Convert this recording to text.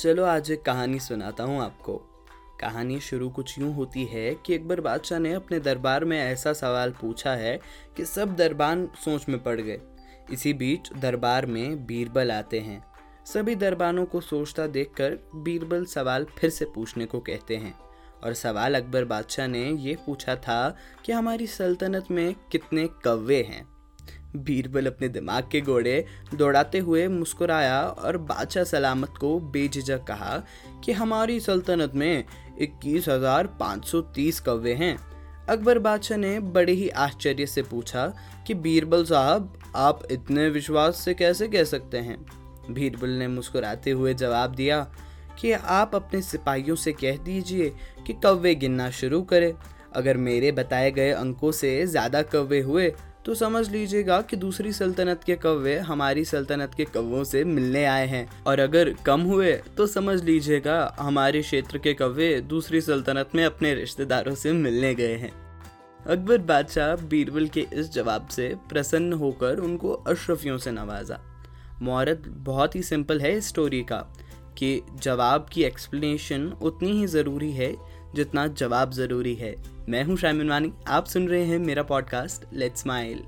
चलो आज एक कहानी सुनाता हूँ आपको। कहानी शुरू कुछ यूँ होती है कि अकबर बादशाह ने अपने दरबार में ऐसा सवाल पूछा है कि सब दरबार सोच में पड़ गए। इसी बीच दरबार में बीरबल आते हैं। सभी दरबारों को सोचता देखकर बीरबल सवाल फिर से पूछने को कहते हैं। और सवाल अकबर बादशाह ने ये पूछा था कि हमारी सल्तनत में कितने कव्वे हैं? बीरबल अपने दिमाग के घोड़े दौड़ाते हुए मुस्कुराया और बादशाह सलामत को बेझिझक कहा कि हमारी सल्तनत में इक्कीस हज़ार पाँच सौ तीस कौवे हैं। अकबर बादशाह ने बड़े ही आश्चर्य से पूछा कि बीरबल साहब, आप इतने विश्वास से कैसे कह सकते हैं? बीरबल ने मुस्कुराते हुए जवाब दिया कि आप अपने सिपाहियों से कह दीजिए कि कौवे गिनना शुरू करें। अगर मेरे बताए गए अंकों से ज़्यादा कौवे हुए तो समझ लीजिएगा कि दूसरी सल्तनत के कौवे हमारी सल्तनत के कौवों से मिलने आए हैं। और अगर कम हुए तो समझ लीजिएगा हमारे क्षेत्र के कौवे दूसरी सल्तनत में अपने रिश्तेदारों से मिलने गए हैं। अकबर बादशाह बीरबल के इस जवाब से प्रसन्न होकर उनको अशरफियों से नवाजा। मुहरत बहुत ही सिंपल है इस स्टोरी का, कि जवाब की एक्सप्लेनेशन उतनी ही ज़रूरी है जितना जवाब ज़रूरी है। मैं हूँ शामिन वानी आप सुन रहे हैं मेरा पॉडकास्ट लेट्स स्माइल